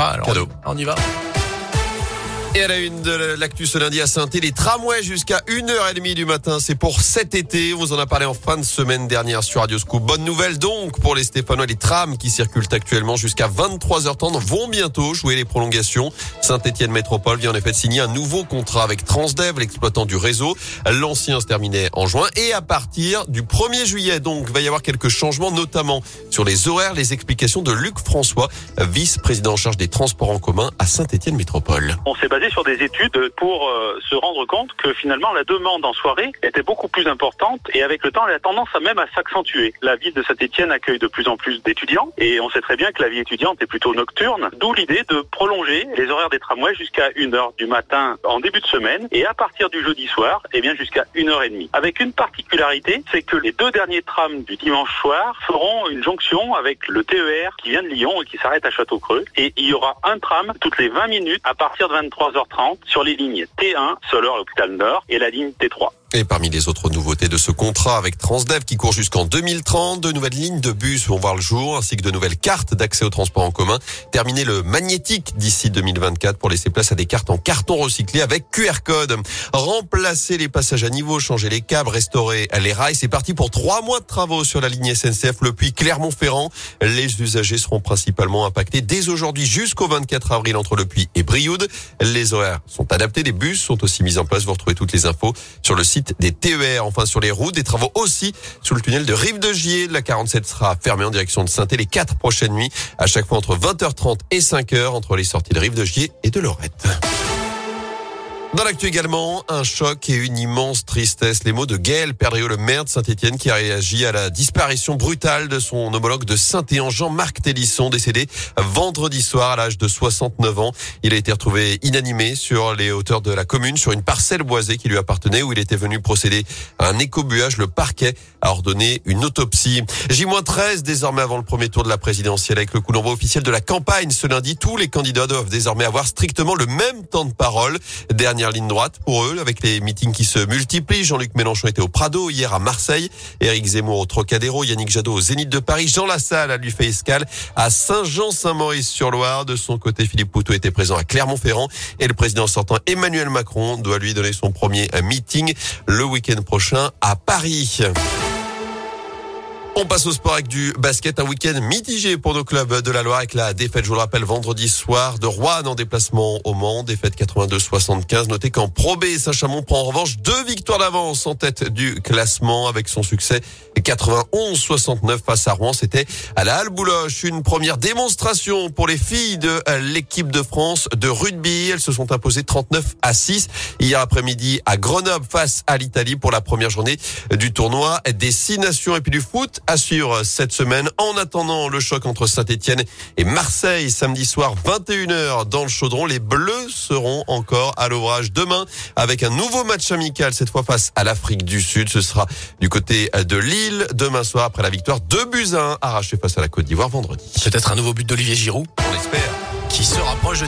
pas. Alors, Cadeau. on y va. Et à la une de l'actu ce lundi à saint les tramways jusqu'à 1h30 du matin. C'est pour cet été. On vous en a parlé en fin de semaine dernière sur Radio Scoop. Bonne nouvelle donc pour les Stéphanois. Les trams qui circulent actuellement jusqu'à 23h30 vont bientôt jouer les prolongations. Saint-Etienne Métropole vient en effet de signer un nouveau contrat avec Transdev, l'exploitant du réseau. L'ancien se terminait en juin. Et à partir du 1er juillet, donc, va y avoir quelques changements, notamment sur les horaires. Les explications de Luc François, vice-président en charge des transports en commun à Saint-Etienne Métropole. Sur des études pour euh, se rendre compte que finalement la demande en soirée était beaucoup plus importante et avec le temps elle a tendance à même à s'accentuer. La ville de Saint-Etienne accueille de plus en plus d'étudiants et on sait très bien que la vie étudiante est plutôt nocturne, d'où l'idée de prolonger les horaires des tramways jusqu'à 1h du matin en début de semaine et à partir du jeudi soir, eh bien jusqu'à 1h30. Avec une particularité, c'est que les deux derniers trams du dimanche soir feront une jonction avec le TER qui vient de Lyon et qui s'arrête à Château-Creux et il y aura un tram toutes les 20 minutes à partir de 23 3h30 sur les lignes T1, Soleure, l'hôpital Nord, et la ligne T3. Et parmi les autres nouveautés de ce contrat avec Transdev qui court jusqu'en 2030, de nouvelles lignes de bus vont voir le jour, ainsi que de nouvelles cartes d'accès au transport en commun. Terminer le magnétique d'ici 2024 pour laisser place à des cartes en carton recyclé avec QR code. Remplacer les passages à niveau, changer les câbles, restaurer les rails. C'est parti pour trois mois de travaux sur la ligne SNCF Le Puy Clermont-Ferrand. Les usagers seront principalement impactés dès aujourd'hui jusqu'au 24 avril entre Le Puy et Brioude. Les horaires sont adaptés. Les bus sont aussi mis en place. Vous retrouvez toutes les infos sur le site des TER. Enfin, sur les routes, des travaux aussi sous le tunnel de Rive de Gier. La 47 sera fermée en direction de saint les quatre prochaines nuits, à chaque fois entre 20h30 et 5h entre les sorties de Rive de Gier et de Lorette. Dans l'actu également, un choc et une immense tristesse. Les mots de Gaël Perdriau, le maire de Saint-Etienne, qui a réagi à la disparition brutale de son homologue de Saint-Éan, Jean-Marc Télisson, décédé vendredi soir à l'âge de 69 ans. Il a été retrouvé inanimé sur les hauteurs de la commune, sur une parcelle boisée qui lui appartenait, où il était venu procéder à un écobuage. Le parquet a ordonné une autopsie. J-13 désormais avant le premier tour de la présidentielle avec le coup d'envoi officiel de la campagne. Ce lundi, tous les candidats doivent désormais avoir strictement le même temps de parole. Dernier ligne droite pour eux, avec les meetings qui se multiplient. Jean-Luc Mélenchon était au Prado hier à Marseille, Éric Zemmour au Trocadéro, Yannick Jadot au Zénith de Paris, Jean Lassalle a lui fait escale à Saint-Jean-Saint-Maurice-sur-Loire. De son côté, Philippe Poutou était présent à Clermont-Ferrand et le président sortant Emmanuel Macron doit lui donner son premier meeting le week-end prochain à Paris. On passe au sport avec du basket, un week-end mitigé pour nos clubs de la Loire avec la défaite, je vous le rappelle, vendredi soir de Rouen en déplacement au Mans, défaite 82-75. Notez qu'en Pro B, Saint-Chamond prend en revanche deux victoires d'avance en tête du classement avec son succès 91-69 face à Rouen. C'était à la Halle Bouloche, une première démonstration pour les filles de l'équipe de France de rugby. Elles se sont imposées 39 à 6 hier après-midi à Grenoble face à l'Italie pour la première journée du tournoi des six nations et puis du foot à suivre cette semaine. En attendant le choc entre Saint-Etienne et Marseille samedi soir 21h dans le chaudron, les Bleus seront encore à l'ouvrage demain avec un nouveau match amical cette fois face à l'Afrique du Sud. Ce sera du côté de Lille demain soir après la victoire de Buzyn arrachée face à la Côte d'Ivoire vendredi. Peut-être un nouveau but d'Olivier Giroud. On l'espère. Qui se rapproche de